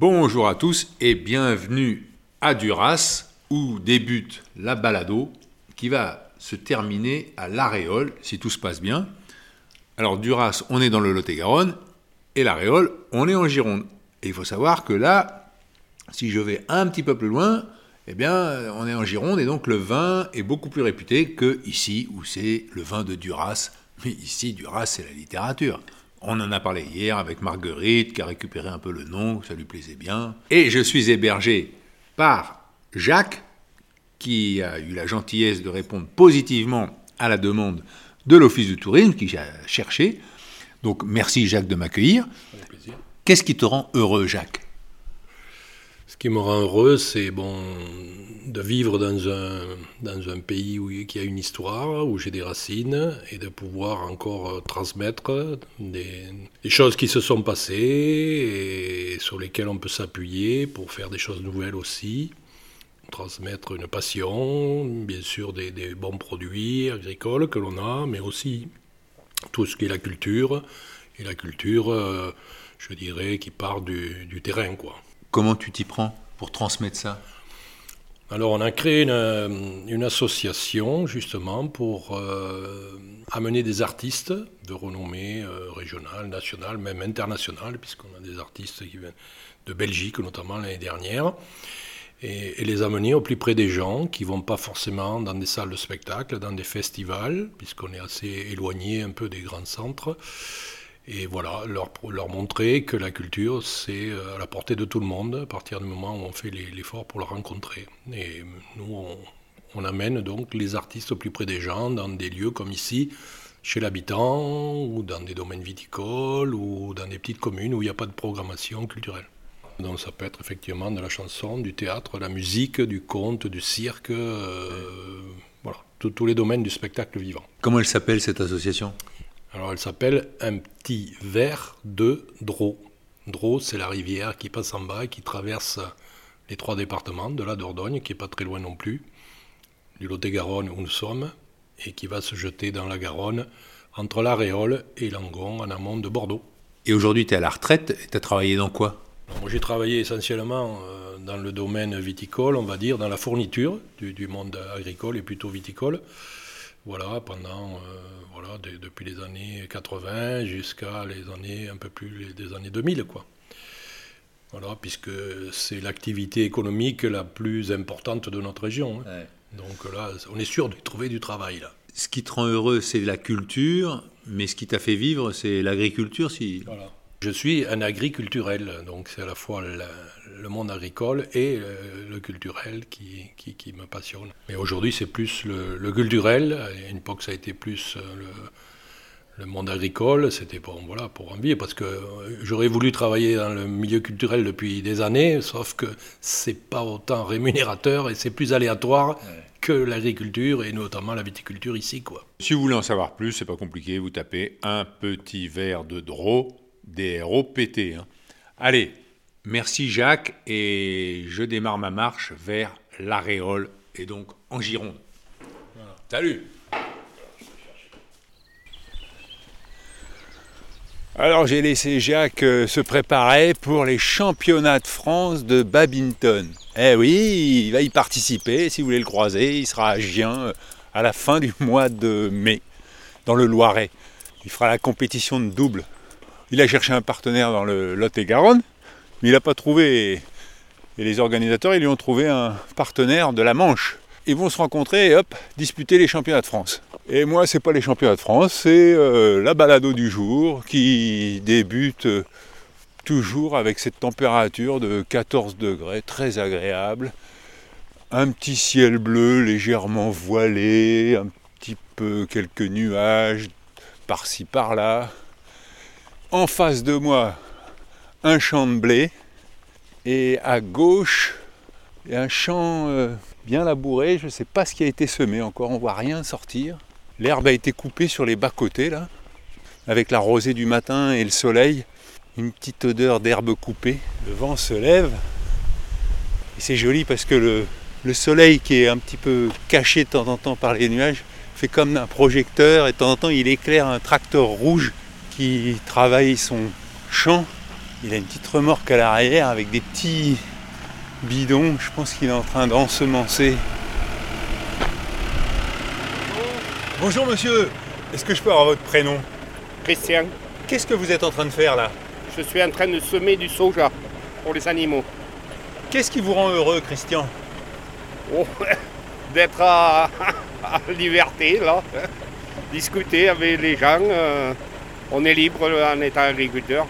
Bonjour à tous et bienvenue à Duras où débute la balado qui va se terminer à l'Aréole si tout se passe bien. Alors Duras, on est dans le Lot-et-Garonne et l'Aréole, on est en Gironde. Et il faut savoir que là, si je vais un petit peu plus loin, eh bien, on est en Gironde et donc le vin est beaucoup plus réputé que ici où c'est le vin de Duras. Mais ici, Duras, c'est la littérature. On en a parlé hier avec Marguerite, qui a récupéré un peu le nom, ça lui plaisait bien. Et je suis hébergé par Jacques, qui a eu la gentillesse de répondre positivement à la demande de l'Office du tourisme, qui a cherché. Donc merci Jacques de m'accueillir. Qu'est-ce qui te rend heureux, Jacques? Qui me rend heureux, c'est bon, de vivre dans un, dans un pays où, qui a une histoire, où j'ai des racines, et de pouvoir encore transmettre des, choses qui se sont passées et sur lesquelles on peut s'appuyer pour faire des choses nouvelles aussi. Transmettre une passion, bien sûr des, des bons produits agricoles que l'on a, mais aussi tout ce qui est la culture, et la culture, euh, je dirais, qui part du, du terrain. Quoi. Comment tu t'y prends pour transmettre ça? Alors on a créé une, une association justement pour euh, amener des artistes de renommée euh, régionale, nationale, même internationale, puisqu'on a des artistes qui viennent de Belgique notamment l'année dernière, et, et, les amener au plus près des gens qui vont pas forcément dans des salles de spectacle, dans des festivals, puisqu'on est assez éloigné un peu des grands centres. Et voilà, leur, leur montrer que la culture, c'est à la portée de tout le monde, à partir du moment où on fait l'effort pour la rencontrer. Et nous, on, on, amène donc les artistes au plus près des gens, dans des lieux comme ici, chez l'habitant, ou dans des domaines viticoles, ou dans des petites communes où il n'y a pas de programmation culturelle. Donc ça peut être effectivement de la chanson, du théâtre, de la musique, du conte, du cirque, euh, voilà, tous les domaines du spectacle vivant. Comment elle s'appelle cette association? Alors elle s'appelle Un petit verre de Drô. Drô, c'est la rivière qui passe en bas et qui traverse les trois départements de la Dordogne, qui n'est pas très loin non plus, du Lot-et-Garonne où nous sommes, et qui va se jeter dans la Garonne entre l'Aréole et Langon en amont de Bordeaux. Et aujourd'hui, tu es à la retraite, tu as travaillé dans quoi? Moi, j'ai travaillé essentiellement euh, dans le domaine viticole, on va dire, dans la fourniture du, du monde agricole et plutôt viticole. Voilà, pendant, euh, voilà, de, depuis les années 80 jusqu'à les années, un peu plus, des années 2000, quoi. Voilà, puisque c'est l'activité économique la plus importante de notre région. Hein. Ouais. Donc là, on est sûr de trouver du travail, là. Ce qui te rend heureux, c'est la culture, mais ce qui t'a fait vivre, c'est l'agriculture, si... Voilà. Je suis un agriculturel, donc c'est à la fois le, le monde agricole et le, le culturel qui, qui, qui, me passionne. Mais aujourd'hui, c'est plus le, le, culturel. À une époque, ça a été plus le, monde agricole. C'était pour, voilà, pour parce que j'aurais voulu travailler dans le milieu culturel depuis des années, sauf que c'est pas autant rémunérateur et c'est plus aléatoire. Que l'agriculture et notamment la viticulture ici. Quoi. Si vous voulez en savoir plus, c'est pas compliqué, vous tapez un petit verre de Dro D-R-O-P-T. Hein. Allez, merci Jacques, et je démarre ma marche vers l'Aréole, et donc en Gironde. Salut Alors j'ai laissé Jacques euh, se préparer pour les championnats de France de badminton. Eh oui, il va y participer, si vous voulez le croiser, il sera à Gien euh, à la fin du mois de mai, dans le Loiret. Il fera la compétition de double il a cherché un partenaire dans le Lot-et-Garonne, mais il n'a pas trouvé. Et les organisateurs, ils lui ont trouvé un partenaire de la Manche. Ils vont se rencontrer et hop, disputer les championnats de France. Et moi, c'est pas les championnats de France, c'est euh, la balado du jour qui débute euh, toujours avec cette température de 14 degrés, très agréable. Un petit ciel bleu légèrement voilé, un petit peu quelques nuages par-ci par-là en face de moi un champ de blé et à gauche un champ euh, bien labouré. Je ne sais pas ce qui a été semé encore, on voit rien sortir. L'herbe a été coupée sur les bas-côtés là, avec la rosée du matin et le soleil. Une petite odeur d'herbe coupée. Le vent se lève et c'est joli parce que le, le soleil qui est un petit peu caché de temps en temps par les nuages fait comme un projecteur et de temps en temps il éclaire un tracteur rouge qui travaille son champ. Il a une petite remorque à l'arrière avec des petits bidons. Je pense qu'il est en train d'ensemencer. Bonjour monsieur, est-ce que je peux avoir votre prénom? Christian, Qu'est-ce que vous êtes en train de faire là? Je suis en train de semer du soja pour les animaux. Qu'est-ce qui vous rend heureux Christian? Oh, D'être à, à liberté, là. Discuter avec les gens. euh, on est libre en étant agriculteur.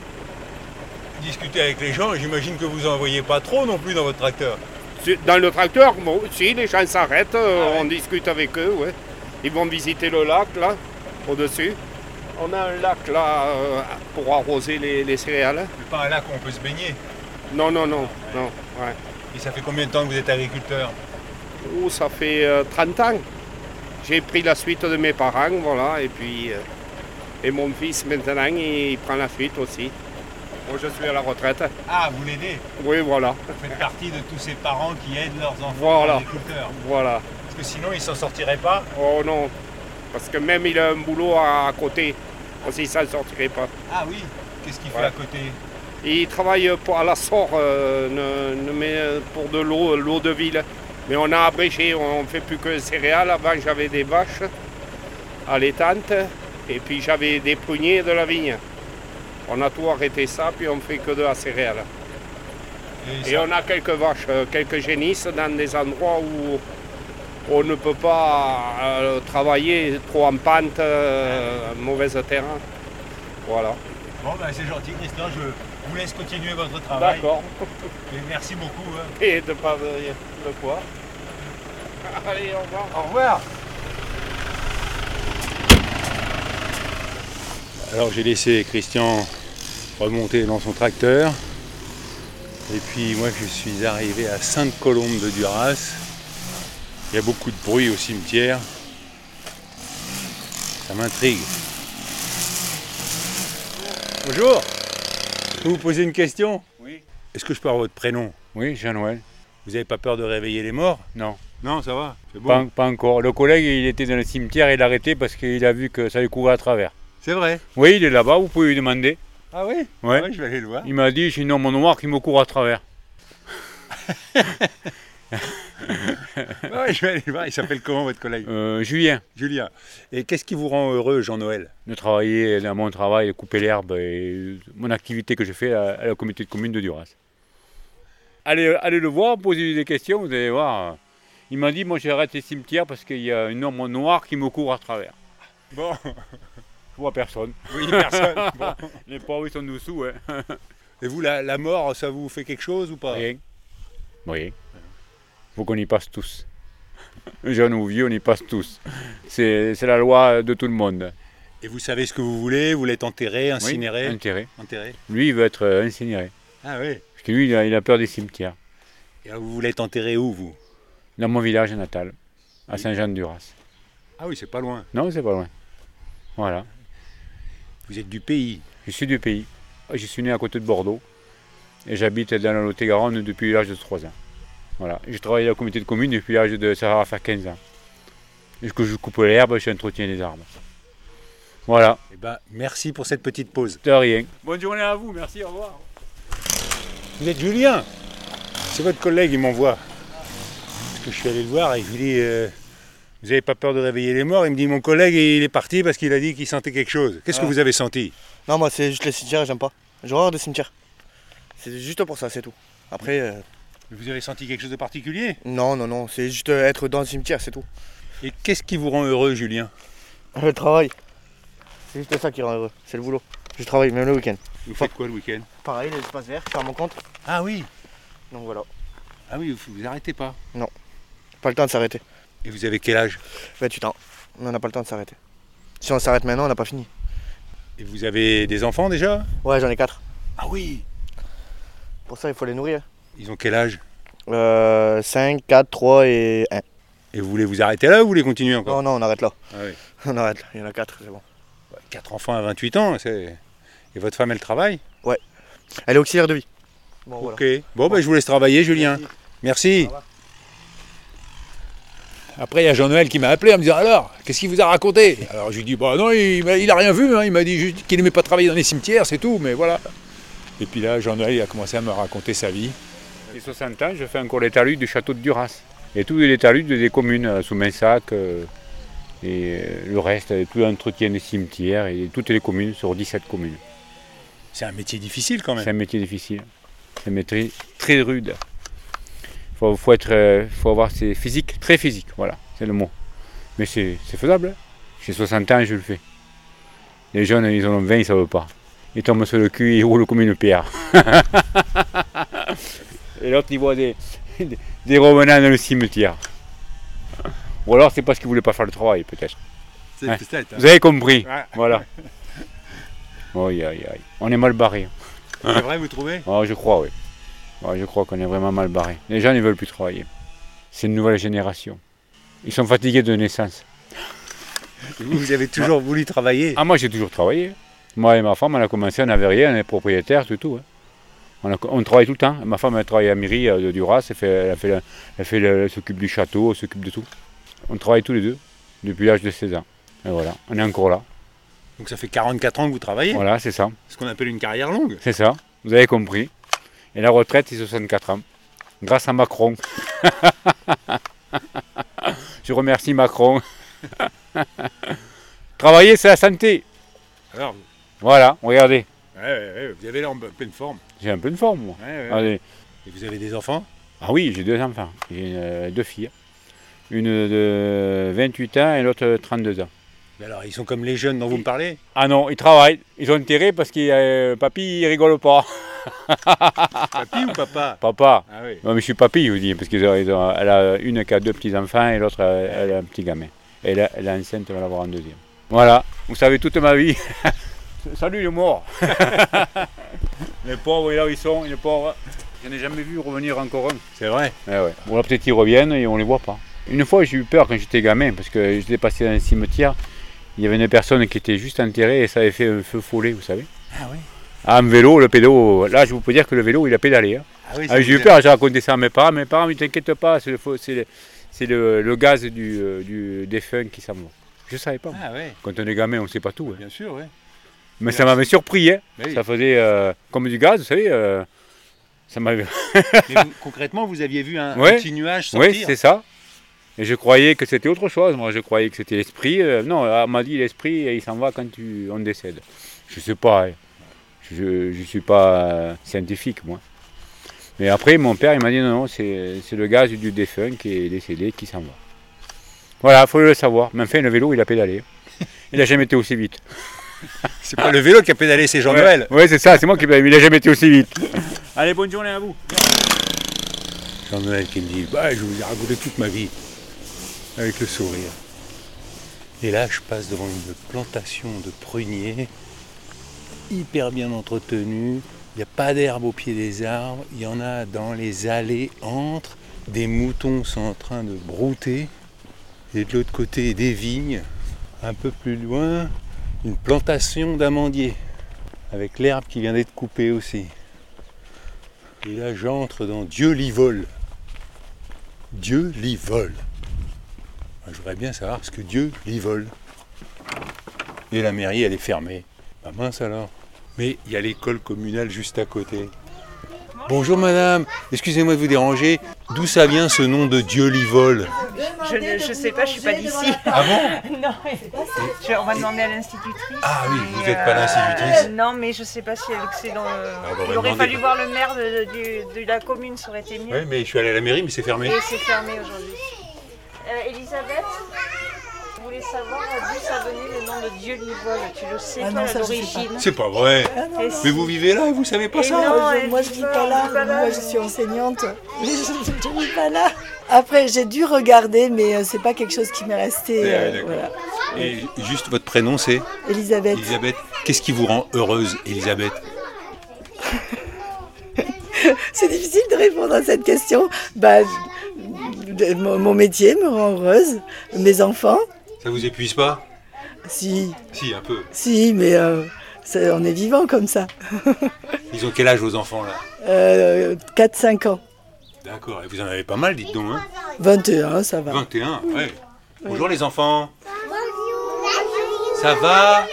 Discuter avec les gens, j'imagine que vous en voyez pas trop non plus dans votre tracteur. Dans le tracteur, bon, si les gens s'arrêtent, euh, Ah ouais. on discute avec eux, ouais. Ils vont visiter le lac, là, au-dessus. On a un lac, là, euh, pour arroser les, les céréales. C'est pas un lac où on peut se baigner. Non, non, non, non, ouais. Et ça fait combien de temps que vous êtes agriculteur? Oh, ça fait euh, 30 ans. J'ai pris la suite de mes parents, voilà, et puis... euh, et mon fils, maintenant, il, prend la suite aussi. Moi, je suis à la retraite. Ah, vous l'aidez? Oui, voilà, Vous faites partie de tous ces parents qui aident leurs enfants Voilà. agriculteurs. voilà. Parce que sinon, ils s'en sortiraient pas? Oh non, parce que même il a un boulot à, côté, aussi ça ne sortirait pas. Ah oui Qu'est-ce qu'il fait à côté? Il travaille pour, à la SOR euh, ne- ne met pour de l'eau, l'eau de ville. Mais on a abrégé, on ne fait plus que céréales. Avant j'avais des vaches à l'étante et puis j'avais des pruniers et de la vigne. On a tout arrêté ça, puis on fait que de la céréale. Et on a quelques vaches, euh, quelques génisses dans des endroits où on ne peut pas euh, travailler trop en pente, euh, mauvais terrain. Voilà. Bon, ben, c'est gentil, Christian. Je vous laisse continuer votre travail. D'accord. Et merci beaucoup. hein. Et de pas de, de quoi Allez, au revoir. Au revoir. Alors j'ai laissé Christian remonter dans son tracteur. Et puis moi je suis arrivé à Sainte-Colombe de Duras. Il y a beaucoup de bruit au cimetière. Ça m'intrigue. Bonjour. Je peux vous poser une question? Oui. Est-ce que je peux avoir votre prénom? Oui, Jean-Noël. Vous n'avez pas peur de réveiller les morts? Non, Non, ça va. C'est pas, pas encore. Le collègue, il était dans le cimetière, il a arrêté parce qu'il a vu que ça lui courait à travers. C'est vrai. Oui, il est là-bas, vous pouvez lui demander. Ah oui Ouais. je vais aller le voir. Il m'a dit, j'ai une homme noir qui me court à travers. Ouais, je vais aller le voir. Il s'appelle comment votre collègue? Euh, Julien, Julien. Et qu'est-ce qui vous rend heureux, Jean-Noël de travailler dans mon travail, de couper l'herbe et mon activité que je fais à, la communauté de communes de Duras. Allez, allez le voir, posez-lui des questions, vous allez voir. Il m'a dit, moi j'arrête les cimetières parce qu'il y a une homme noir qui me court à travers. Bon, Personne. oui, personne. Bon. Les pauvres, ils sont dessous, hein. Et vous, la, la mort, ça vous fait quelque chose ou pas? Rien. Rien. Faut qu'on y passe tous. Jeunes ou vieux, on y passe tous. C'est la loi de tout le monde. Et vous savez ce que vous voulez Vous l'êtes enterré, incinéré? Oui, enterré. Enterré Lui, il veut être euh, incinéré. Ah oui. Parce que lui, il a, il a peur des cimetières. Et vous voulez être enterré où, vous? Dans mon village natal, à Saint-Jean-de-Duras. Ah oui, c'est pas loin. Non, c'est pas loin. Voilà. Vous êtes du pays. Je suis du pays. Je suis né à côté de Bordeaux. Et j'habite dans la Lot-et-Garonne depuis l'âge de 3 ans. Voilà. Je travaille à la communauté de communes depuis l'âge de. Ça va faire 15 ans. Et que je coupe l'herbe, je entretiens les arbres. Voilà. Eh ben, merci pour cette petite pause. De rien. Bonne journée à vous, merci, au revoir. Vous êtes Julien C'est votre collègue, il m'envoie. Parce que je suis allé le voir et je lui dis euh, Vous n'avez pas peur de réveiller les morts? Il me dit Mon collègue, il est parti parce qu'il a dit qu'il sentait quelque chose. Qu'est-ce que Ah. vous avez senti? Non, moi, c'est juste les cimetières, j'aime pas. J'ai horreur des cimetières. C'est juste pour ça, c'est tout. Après, euh, Vous avez senti quelque chose de particulier? Non, non, non, c'est juste euh, être dans le cimetière, c'est tout. Et qu'est-ce qui vous rend heureux, Julien? Le travail, c'est juste ça qui rend heureux, c'est le boulot. Je travaille même le week-end. Vous faites quoi le week-end? Pareil, les espaces verts, je suis à mon compte. Ah oui Donc voilà, Ah oui, vous vous arrêtez pas? pas le temps de s'arrêter. Et vous avez quel âge? 28 ans, on n'a pas le temps de s'arrêter. Si on s'arrête maintenant, on n'a pas fini. Et vous avez des enfants déjà? Ouais, j'en ai 4. Ah oui Pour ça, il faut les nourrir. Ils ont quel âge? Euh, 5, 4, 3 et 1. Et vous voulez vous arrêter là ou vous voulez continuer encore? Non, non, on arrête là. Ah oui. On arrête là. Il y en a 4, c'est bon. 4 enfants à 28 ans, c'est... Et votre femme, elle travaille? Elle est auxiliaire de vie. Bon, voilà. Ok. Bon, ben, je vous laisse travailler, Julien. Merci. Après, il y a Jean-Noël qui m'a appelé en me disant Alors, qu'est-ce qu'il vous a raconté? Alors, je lui ai dit Bah non, il, m'a- il a rien vu. hein. Il m'a dit juste qu'il n'aimait pas travailler dans les cimetières, c'est tout, mais voilà. Et puis là, Jean-Noël, a commencé à me raconter sa vie. J'ai 60 ans, je fais encore les talus du château de Duras. Et tous les talus des communes, euh, sous Mainsac, euh, et euh, le reste, tout l'entretien des cimetières, et toutes les communes, sur 17 communes. C'est un métier difficile quand même. C'est un métier difficile. C'est un métier très rude. Il faut, faut, être, euh, faut avoir ses physiques, très physique, voilà, c'est le mot. Mais c'est c'est faisable. hein. J'ai 60 ans je le fais. Les jeunes, ils en ont 20, ils ne savent pas. Ils tombent sur le cul, ils roulent comme une pierre. et l'autre, il voit des, des, des revenants dans le cimetière. Ou alors, c'est parce qu'ils ne voulaient pas faire le travail, peut-être. C'est peut-être. hein. Vous avez compris. Ouais. Voilà. Aïe, aïe, aïe. On est mal barré. C'est vrai, vous trouvez? Ah, je crois, oui. Je crois qu'on est vraiment mal barré. Les gens ne veulent plus travailler. C'est une nouvelle génération. Ils sont fatigués de naissance. Vous, vous avez toujours voulu travailler? Ah, moi, j'ai toujours travaillé. Moi et ma femme, on a commencé, on n'avait rien, on est propriétaire, tout, tout. hein. On, a- on travaille tout le temps. Ma femme, elle travaille à Mairie de Duras, elle, fait, elle, fait le- elle, fait le- elle s'occupe du château, elle s'occupe de tout. On travaille tous les deux, depuis l'âge de 16 ans. Et voilà, on est encore là. Donc ça fait 44 ans que vous travaillez? Voilà, c'est ça. Ce qu'on appelle une carrière longue. C'est ça, vous avez compris. Et la retraite, c'est 64 ans. Grâce à Macron. Je remercie Macron. Travailler, c'est la santé. Alors, Voilà, regardez. ouais, ouais, ouais, vous avez l'air en pleine forme. J'ai un peu de forme, moi. Ouais. Et vous avez des enfants? Ah oui, j'ai deux enfants. J'ai euh, deux filles. Une de 28 ans et l'autre de 32 ans. Mais alors, ils sont comme les jeunes dont vous me parlez? Ah non, ils travaillent. Ils ont intérêt parce que euh, papy, il rigole pas. Papy ou papa Papa. Ah oui. Non, mais je suis papy, je vous dis, parce qu'elle a une qui a deux petits-enfants et l'autre, elle, a un petit gamin. Et elle, elle est enceinte, elle va l'avoir en deuxième. Voilà, vous savez toute ma vie. Salut les morts Les pauvres, là où ils sont, les pauvres. Je n'ai jamais vu revenir encore un. C'est vrai. Eh ouais. Bon, là, peut-être ils reviennent et on les voit pas. Une fois, j'ai eu peur quand j'étais gamin, parce que j'étais passé dans un cimetière. Il y avait une personne qui était juste enterrée et ça avait fait un feu follet, vous savez. Ah oui. Ah, un vélo, le pédo, là, je vous peux dire que le vélo, il a pédalé. hein. Ah oui, Ah, j'ai eu peur, j'ai raconté ça à mes parents. Mes parents, ne t'inquiète pas, c'est le, gaz du, euh, du défunt qui s'en va. Je ne savais pas. Ah ouais, Quand on est gamin, on ne sait pas tout. hein. bien sûr, ouais. Mais ça m'avait surpris. hein. Oui. Ça faisait euh, comme du gaz, vous savez. euh, ça m'avait. Concrètement, vous aviez vu un, Ouais. un petit nuage sortir Oui, c'est ça. Et je croyais que c'était autre chose. Moi, je croyais que c'était l'esprit. Euh, non, on m'a dit l'esprit, il s'en va quand tu, on décède. Je sais pas. hein. Je ne suis pas euh, scientifique, moi. Mais après, mon père, il m'a dit non, non, c'est c'est le gaz du défunt qui est décédé qui s'en va. Voilà, il faut le savoir. Mais enfin, le vélo, il a pédalé. Il n'a jamais été aussi vite. C'est pas le vélo qui a pédalé, c'est Jean-Noël. Oui, c'est ça, c'est moi qui pédale. Il n'a jamais été aussi vite. Allez, bonne journée à vous. Jean-Noël qui me dit bah, Je vous ai raconté toute ma vie, avec le sourire. Et là, je passe devant une plantation de pruniers, hyper bien entretenue. Il n'y a pas d'herbe au pied des arbres. Il y en a dans les allées entre. Des moutons sont en train de brouter. Et de l'autre côté, des vignes. Un peu plus loin, une plantation d'amandiers. Avec l'herbe qui vient d'être coupée aussi. Et là, j'entre dans Dieu l'y vole. Dieu l'y vole. Je voudrais bien savoir ce que Dieu l'y vole. Et la mairie, elle est fermée. Bah mince alors. Mais il y a l'école communale juste à côté. Bonjour madame, excusez-moi de vous déranger. D'où ça vient ce nom de Dieu l'y vole Je ne je sais pas, je suis pas d'ici. Ah bon non, je- on va demander à l'institutrice. Ah oui, vous n'êtes pas euh, l'institutrice? euh, Non, mais je sais pas si elle c'est dans. bah, on va Il aurait fallu voir le maire de, la commune, ça aurait été mieux. Oui, mais je suis allé à la mairie, mais c'est fermé. Et c'est fermé aujourd'hui. Euh, Elisabeth, vous voulez voulais savoir d'où ça venait le nom de Dieu Livol. Tu le sais, Ah toi, non, à ça, je sais l'origine C'est pas vrai. Ah non, Et non. Mais vous vivez là et vous savez pas Et ça non, Moi, je- je vis pas, là, vit pas là. moi je suis enseignante, mais je ne vis pas là. Après j'ai dû regarder, mais euh, c'est pas quelque chose qui m'est resté. Ouais, euh, d'accord. voilà. Et juste votre prénom c'est Elisabeth, Elisabeth. Qu'est-ce qui vous rend heureuse, Elisabeth? C'est difficile de répondre à cette question. Bah, de- mon, mon métier me rend heureuse, mes enfants, Ça vous épuise pas si, Si, un peu. si, mais euh, on est vivant comme ça. Ils ont quel âge vos enfants là Euh, 4-5 ans, D'accord, et vous en avez pas mal, dites donc. Hein 21, ça va. 21, ouais. Bonjour les enfants. Ça va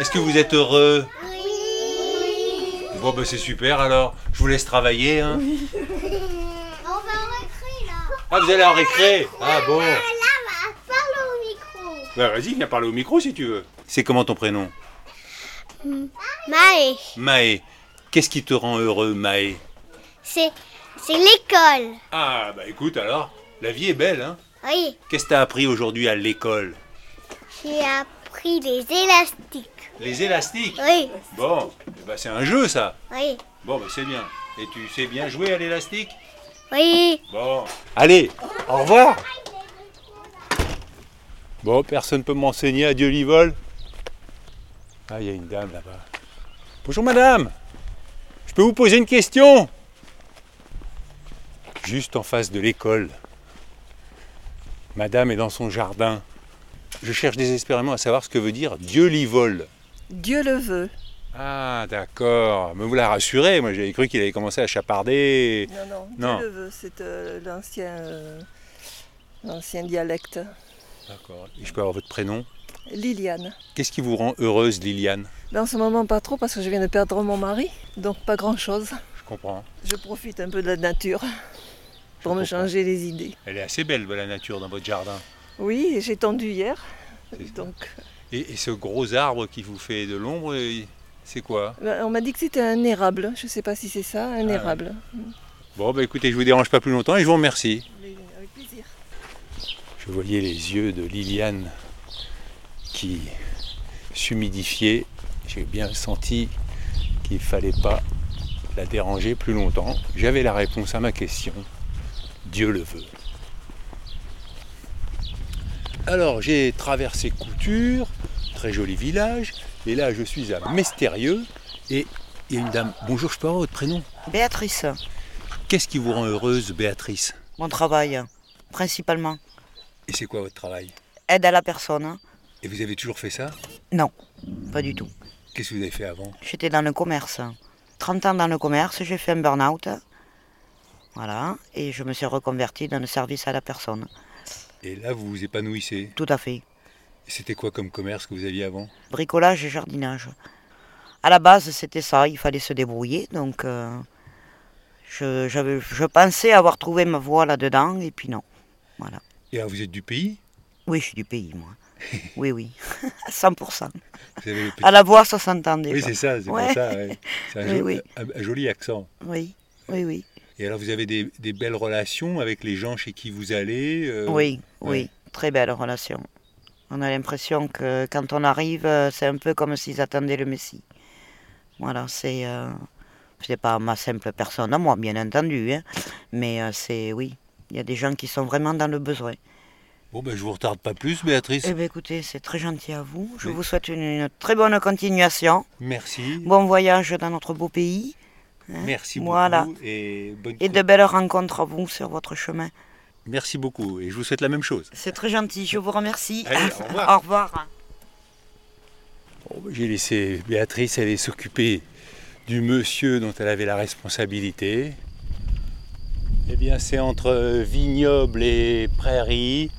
Est-ce que vous êtes heureux Bon, bah c'est super alors. Je vous laisse travailler. Hein. On va en récré là. Ah, vous allez en récré Ah bon. Là, va, parle au micro. Bah vas-y, viens parler au micro si tu veux. C'est comment ton prénom Maë, Maë. Qu'est-ce qui te rend heureux, Maë c'est c'est l'école. Ah, bah écoute alors, la vie est belle, hein Oui, Qu'est-ce que t'as appris aujourd'hui à l'école j'ai appris les élastiques. Les élastiques Oui, Bon, eh ben, c'est un jeu ça. oui, Bon, bah c'est bien. Et tu sais bien jouer à l'élastique oui. Bon. Allez, au revoir. Bon, personne peut m'enseigner à Dieu l'ivol. Ah, il y a une dame là-bas. Bonjour madame. Je peux vous poser une question? Juste en face de l'école. Madame est dans son jardin. Je cherche désespérément à savoir ce que veut dire Dieu l'ivol. Dieu le veut. Ah, d'accord. Me vous la rassurez. Moi, j'avais cru qu'il avait commencé à chaparder. Non, non, Non. Dieu le veut, c'est euh, l'ancien, euh, l'ancien dialecte. D'accord. Et je peux avoir votre prénom Liliane. Qu'est-ce qui vous rend heureuse, Liliane Dans ce moment, pas trop parce que je viens de perdre mon mari, donc pas grand-chose. Je comprends. Je profite un peu de la nature pour me comprends. changer les idées. Elle est assez belle, la nature, dans votre jardin. Oui, j'ai tendu hier, donc Et, et ce gros arbre qui vous fait de l'ombre, euh, c'est quoi ben, on m'a dit que c'était un érable. Je ne sais pas si c'est ça, un ouais. érable. Bon, bah écoutez, je vous dérange pas plus longtemps et je vous remercie. Je voyais les yeux de Liliane qui s'humidifiaient. J'ai bien senti qu'il fallait pas la déranger plus longtemps. J'avais la réponse à ma question. Dieu le veut. Alors j'ai traversé Couture, très joli village, et là je suis à Mestérieux, et il y a une dame. Bonjour, je peux avoir votre prénom? Béatrice, Qu'est-ce qui vous rend heureuse, Béatrice? Mon travail, principalement. Et c'est quoi votre travail Aide à la personne. Et vous avez toujours fait ça Non, pas du tout. Qu'est-ce que vous avez fait avant J'étais dans le commerce. 30 ans dans le commerce, j'ai fait un burn-out. Voilà, et je me suis reconverti dans le service à la personne. Et là, vous vous épanouissez. Tout à fait. Et C'était quoi comme commerce que vous aviez avant Bricolage et jardinage. À la base, c'était ça, il fallait se débrouiller. Donc, euh, je, j'avais- je pensais avoir trouvé ma voie là-dedans, et puis non. Voilà. Et alors, vous êtes du pays? Oui, je suis du pays, moi. Oui, oui. 100%. Le petit- À la voix, ça s'entend déjà. Oui, c'est ça, c'est Ouais. pour ça. ouais. C'est un, Oui, jo- oui. un- un joli accent. Oui, oui, oui. Et alors, vous avez des, des belles relations avec les gens chez qui vous allez euh, Oui, ouais. oui, très belle relation. On a l'impression que quand on arrive, euh, c'est un peu comme s'ils attendaient le Messie. Voilà, c'est euh, c'est pas ma simple personne à moi, bien entendu, hein, mais euh, c'est oui, il y a des gens qui sont vraiment dans le besoin. Bon, ben, je vous retarde pas plus, Béatrice. Eh bien, écoutez, c'est très gentil à vous. Je Oui. vous souhaite une, une très bonne continuation. Merci. Bon voyage dans notre beau pays. hein. Merci beaucoup. Voilà. Et, bonne Et co- de belles rencontres à vous sur votre chemin. Merci beaucoup. Et je vous souhaite la même chose. C'est très gentil, je vous remercie. Allez, au revoir. Au revoir. Bon, ben, J'ai laissé Béatrice aller s'occuper du monsieur dont elle avait la responsabilité. Eh bien, c'est entre vignoble et prairie,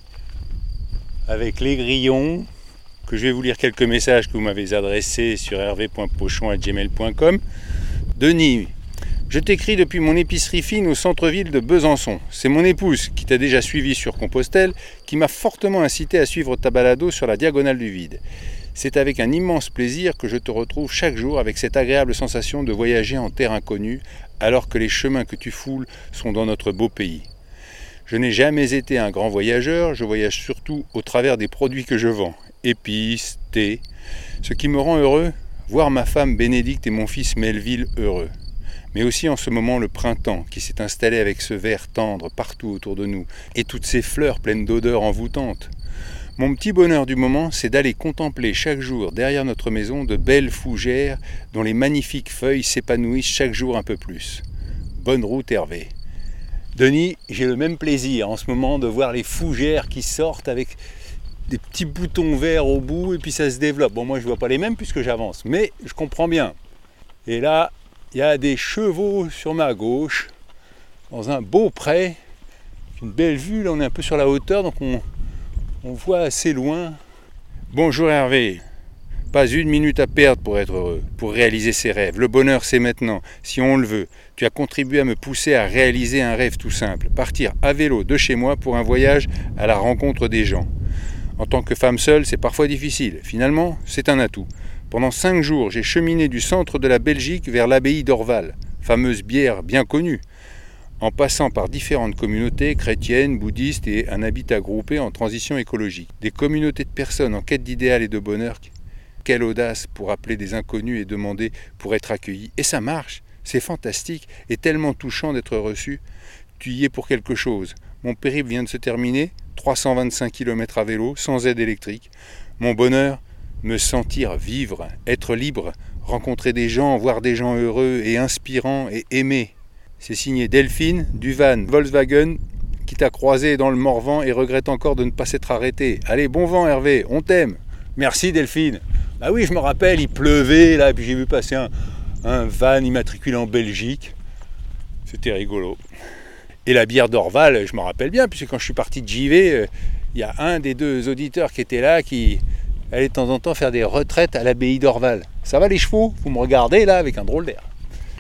avec les grillons, que je vais vous lire quelques messages que vous m'avez adressés sur hervé.pochon.gmail.com. Denis, je t'écris depuis mon épicerie fine au centre-ville de Besançon. C'est mon épouse, qui t'a déjà suivi sur Compostelle, qui m'a fortement incité à suivre ta balado sur la diagonale du vide. C'est avec un immense plaisir que je te retrouve chaque jour avec cette agréable sensation de voyager en terre inconnue alors que les chemins que tu foules sont dans notre beau pays. Je n'ai jamais été un grand voyageur, je voyage surtout au travers des produits que je vends. Épices, thé. Ce qui me rend heureux, voir ma femme Bénédicte et mon fils Melville heureux. Mais aussi en ce moment le printemps qui s'est installé avec ce vert tendre partout autour de nous et toutes ces fleurs pleines d'odeurs envoûtantes. Mon petit bonheur du moment, c'est d'aller contempler chaque jour derrière notre maison de belles fougères dont les magnifiques feuilles s'épanouissent chaque jour un peu plus. Bonne route Hervé. Denis, j'ai le même plaisir en ce moment de voir les fougères qui sortent avec des petits boutons verts au bout et puis ça se développe. Bon, moi je vois pas les mêmes puisque j'avance, mais je comprends bien. Et là, il y a des chevaux sur ma gauche, dans un beau pré, une belle vue. Là, on est un peu sur la hauteur, donc on, on voit assez loin. Bonjour Hervé. Pas une minute à perdre pour être heureux, pour réaliser ses rêves. Le bonheur, c'est maintenant, si on le veut. Tu as contribué à me pousser à réaliser un rêve tout simple. Partir à vélo de chez moi pour un voyage à la rencontre des gens. En tant que femme seule, c'est parfois difficile. Finalement, c'est un atout. Pendant cinq jours, j'ai cheminé du centre de la Belgique vers l'abbaye d'Orval, fameuse bière bien connue, en passant par différentes communautés chrétiennes, bouddhistes et un habitat groupé en transition écologique. Des communautés de personnes en quête d'idéal et de bonheur quelle audace pour appeler des inconnus et demander pour être accueilli. Et ça marche, c'est fantastique et tellement touchant d'être reçu. Tu y es pour quelque chose. Mon périple vient de se terminer, 325 km à vélo, sans aide électrique. Mon bonheur, me sentir vivre, être libre, rencontrer des gens, voir des gens heureux et inspirants et aimés. C'est signé Delphine, Duvan, Volkswagen, qui t'a croisé dans le Morvan et regrette encore de ne pas s'être arrêté. Allez, bon vent Hervé, on t'aime. Merci Delphine. Bah oui, je me rappelle, il pleuvait là, puis j'ai vu passer un, van immatriculé en Belgique. C'était rigolo. Et la bière d'Orval, je me rappelle bien, puisque quand je suis parti de JV, euh, il y a un des deux auditeurs qui était là qui allait de temps en temps faire des retraites à l'abbaye d'Orval. Ça va les chevaux? Vous me regardez là avec un drôle d'air.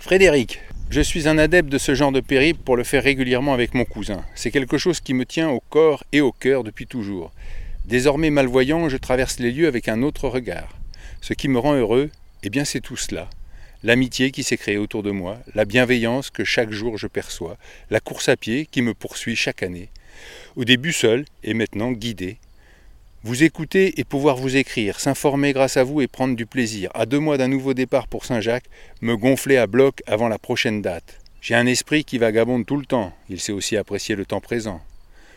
Frédéric, je suis un adepte de ce genre de périple pour le faire régulièrement avec mon cousin. C'est quelque chose qui me tient au corps et au cœur depuis toujours. Désormais malvoyant, je traverse les lieux avec un autre regard. Ce qui me rend heureux, eh bien c'est tout cela. L'amitié qui s'est créée autour de moi, la bienveillance que chaque jour je perçois, la course à pied qui me poursuit chaque année. Au début seul et maintenant guidé. Vous écouter et pouvoir vous écrire, s'informer grâce à vous et prendre du plaisir. À deux mois d'un nouveau départ pour Saint-Jacques, me gonfler à bloc avant la prochaine date. J'ai un esprit qui vagabonde tout le temps. Il sait aussi apprécier le temps présent.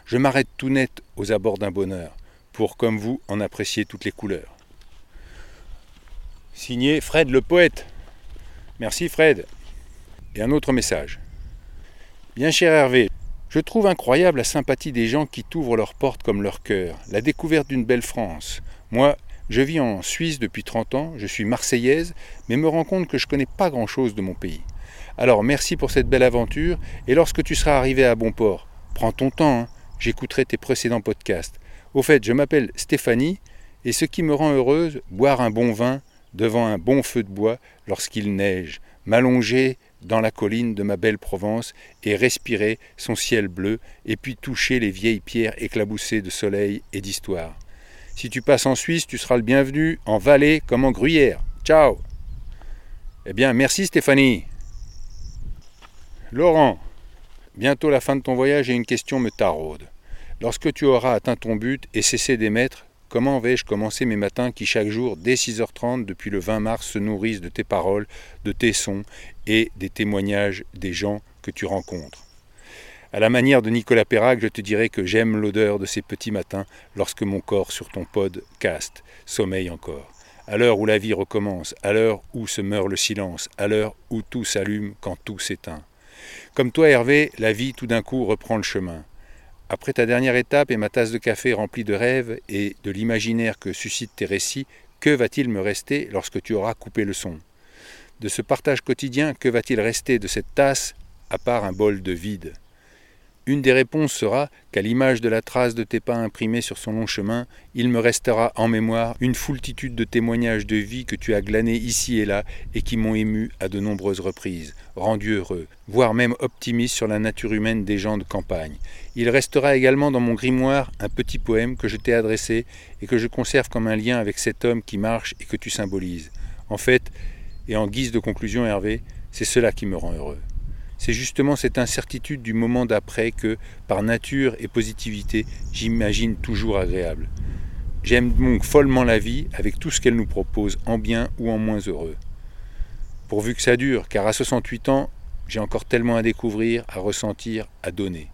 Je m'arrête tout net aux abords d'un bonheur, pour, comme vous, en apprécier toutes les couleurs. Signé Fred le poète. Merci Fred. Et un autre message. Bien cher Hervé, je trouve incroyable la sympathie des gens qui t'ouvrent leurs portes comme leur cœur, la découverte d'une belle France. Moi, je vis en Suisse depuis 30 ans, je suis marseillaise, mais me rends compte que je connais pas grand-chose de mon pays. Alors merci pour cette belle aventure, et lorsque tu seras arrivé à bon port, prends ton temps, hein. j'écouterai tes précédents podcasts. Au fait, je m'appelle Stéphanie, et ce qui me rend heureuse, boire un bon vin, devant un bon feu de bois lorsqu'il neige, m'allonger dans la colline de ma belle Provence et respirer son ciel bleu et puis toucher les vieilles pierres éclaboussées de soleil et d'histoire. Si tu passes en Suisse, tu seras le bienvenu en Valais comme en Gruyère. Ciao Eh bien, merci Stéphanie. Laurent, bientôt la fin de ton voyage et une question me taraude. Lorsque tu auras atteint ton but et cessé d'émettre, Comment vais-je commencer mes matins qui chaque jour, dès 6h30 depuis le 20 mars, se nourrissent de tes paroles, de tes sons et des témoignages des gens que tu rencontres À la manière de Nicolas Perrac, je te dirais que j'aime l'odeur de ces petits matins lorsque mon corps sur ton pod caste, sommeille encore. À l'heure où la vie recommence, à l'heure où se meurt le silence, à l'heure où tout s'allume quand tout s'éteint. Comme toi Hervé, la vie tout d'un coup reprend le chemin. Après ta dernière étape et ma tasse de café remplie de rêves et de l'imaginaire que suscitent tes récits, que va-t-il me rester lorsque tu auras coupé le son? De ce partage quotidien, que va-t-il rester de cette tasse à part un bol de vide? Une des réponses sera qu'à l'image de la trace de tes pas imprimés sur son long chemin, il me restera en mémoire une foultitude de témoignages de vie que tu as glanés ici et là et qui m'ont ému à de nombreuses reprises, rendu heureux, voire même optimiste sur la nature humaine des gens de campagne. Il restera également dans mon grimoire un petit poème que je t'ai adressé et que je conserve comme un lien avec cet homme qui marche et que tu symbolises. En fait, et en guise de conclusion, Hervé, c'est cela qui me rend heureux. C'est justement cette incertitude du moment d'après que, par nature et positivité, j'imagine toujours agréable. J'aime donc follement la vie avec tout ce qu'elle nous propose, en bien ou en moins heureux. Pourvu que ça dure, car à 68 ans, j'ai encore tellement à découvrir, à ressentir, à donner.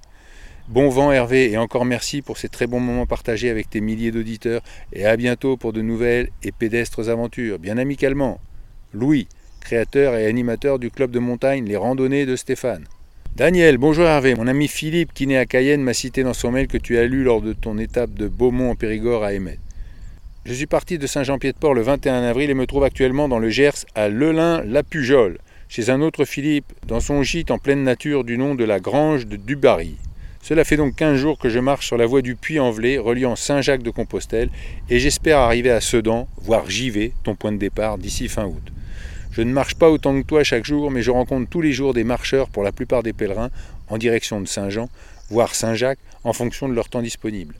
Bon vent Hervé et encore merci pour ces très bons moments partagés avec tes milliers d'auditeurs et à bientôt pour de nouvelles et pédestres aventures, bien amicalement. Louis, créateur et animateur du club de montagne Les Randonnées de Stéphane. Daniel, bonjour Hervé. Mon ami Philippe, qui naît à Cayenne, m'a cité dans son mail que tu as lu lors de ton étape de Beaumont en Périgord à Émet. Je suis parti de Saint-Jean-Pied-de-Port le 21 avril et me trouve actuellement dans le Gers à Lelin-la-Pujol, chez un autre Philippe, dans son gîte en pleine nature du nom de la Grange de Dubarry. Cela fait donc 15 jours que je marche sur la voie du Puy-en-Velay reliant Saint-Jacques de Compostelle et j'espère arriver à Sedan, voire Givet, ton point de départ, d'ici fin août. Je ne marche pas autant que toi chaque jour, mais je rencontre tous les jours des marcheurs pour la plupart des pèlerins en direction de Saint-Jean, voire Saint-Jacques, en fonction de leur temps disponible.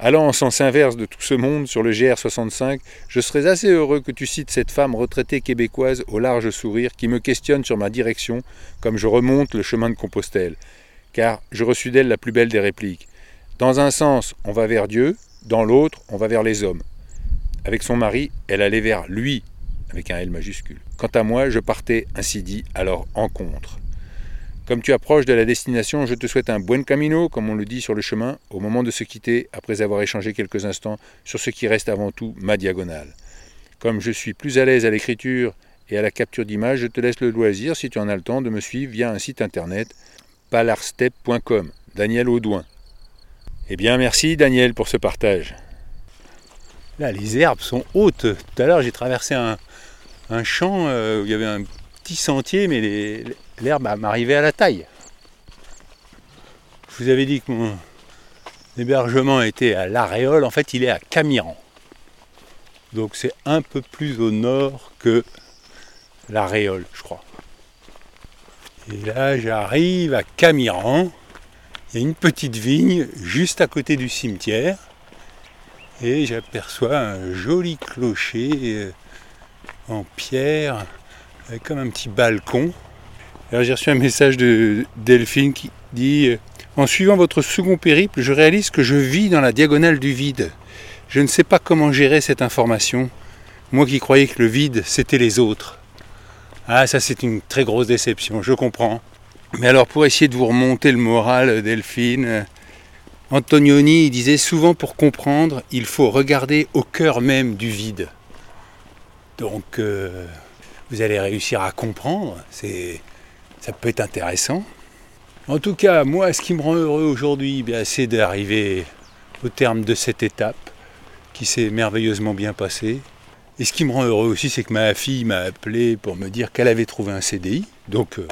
Allant en sens inverse de tout ce monde sur le GR65, je serais assez heureux que tu cites cette femme retraitée québécoise au large sourire qui me questionne sur ma direction comme je remonte le chemin de Compostelle car je reçus d'elle la plus belle des répliques. Dans un sens, on va vers Dieu, dans l'autre, on va vers les hommes. Avec son mari, elle allait vers lui, avec un L majuscule. Quant à moi, je partais, ainsi dit, à leur encontre. Comme tu approches de la destination, je te souhaite un buen camino, comme on le dit sur le chemin, au moment de se quitter, après avoir échangé quelques instants sur ce qui reste avant tout ma diagonale. Comme je suis plus à l'aise à l'écriture et à la capture d'images, je te laisse le loisir, si tu en as le temps, de me suivre via un site internet palarstep.com. Daniel Audouin. Eh bien, merci Daniel pour ce partage. Là, les herbes sont hautes. Tout à l'heure, j'ai traversé un, champ euh, où il y avait un petit sentier, mais l'herbe m'arrivait à la taille. Je vous avais dit que mon hébergement était à l'Aréole. En fait, il est à Camiran. Donc, c'est un peu plus au nord que l'Aréole, je crois. Et là, j'arrive à Camiran. Il y a une petite vigne juste à côté du cimetière. Et j'aperçois un joli clocher euh, en pierre, avec comme un petit balcon. Alors j'ai reçu un message de Delphine qui dit En suivant votre second périple, je réalise que je vis dans la diagonale du vide. Je ne sais pas comment gérer cette information. Moi qui croyais que le vide, c'était les autres. Ah, ça c'est une très grosse déception, je comprends. Mais alors pour essayer de vous remonter le moral, Delphine, euh, Antonioni disait souvent pour comprendre, il faut regarder au cœur même du vide. Donc euh, vous allez réussir à comprendre, c'est, ça peut être intéressant. En tout cas, moi, ce qui me rend heureux aujourd'hui, eh c'est d'arriver au terme de cette étape qui s'est merveilleusement bien passée. Et ce qui me rend heureux aussi, c'est que ma fille m'a appelé pour me dire qu'elle avait trouvé un CDI. Donc euh,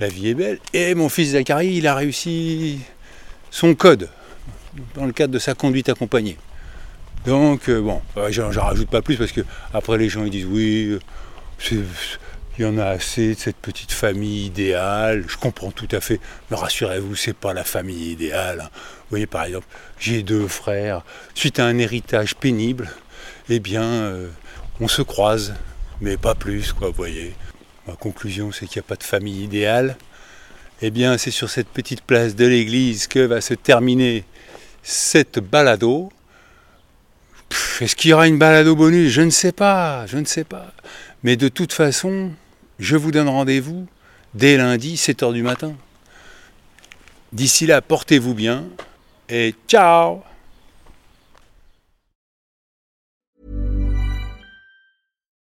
la vie est belle. Et mon fils Zachary, il a réussi son code dans le cadre de sa conduite accompagnée. Donc euh, bon, j'en rajoute pas plus parce que après les gens ils disent oui, il y en a assez de cette petite famille idéale. Je comprends tout à fait. Mais rassurez-vous, c'est pas la famille idéale. Hein. Vous voyez par exemple, j'ai deux frères. Suite à un héritage pénible, eh bien, euh, on se croise, mais pas plus, quoi, vous voyez. Ma conclusion, c'est qu'il n'y a pas de famille idéale. Eh bien, c'est sur cette petite place de l'église que va se terminer cette balado. Est-ce qu'il y aura une balado bonus Je ne sais pas, je ne sais pas. Mais de toute façon, je vous donne rendez-vous dès lundi, 7h du matin. D'ici là, portez-vous bien et ciao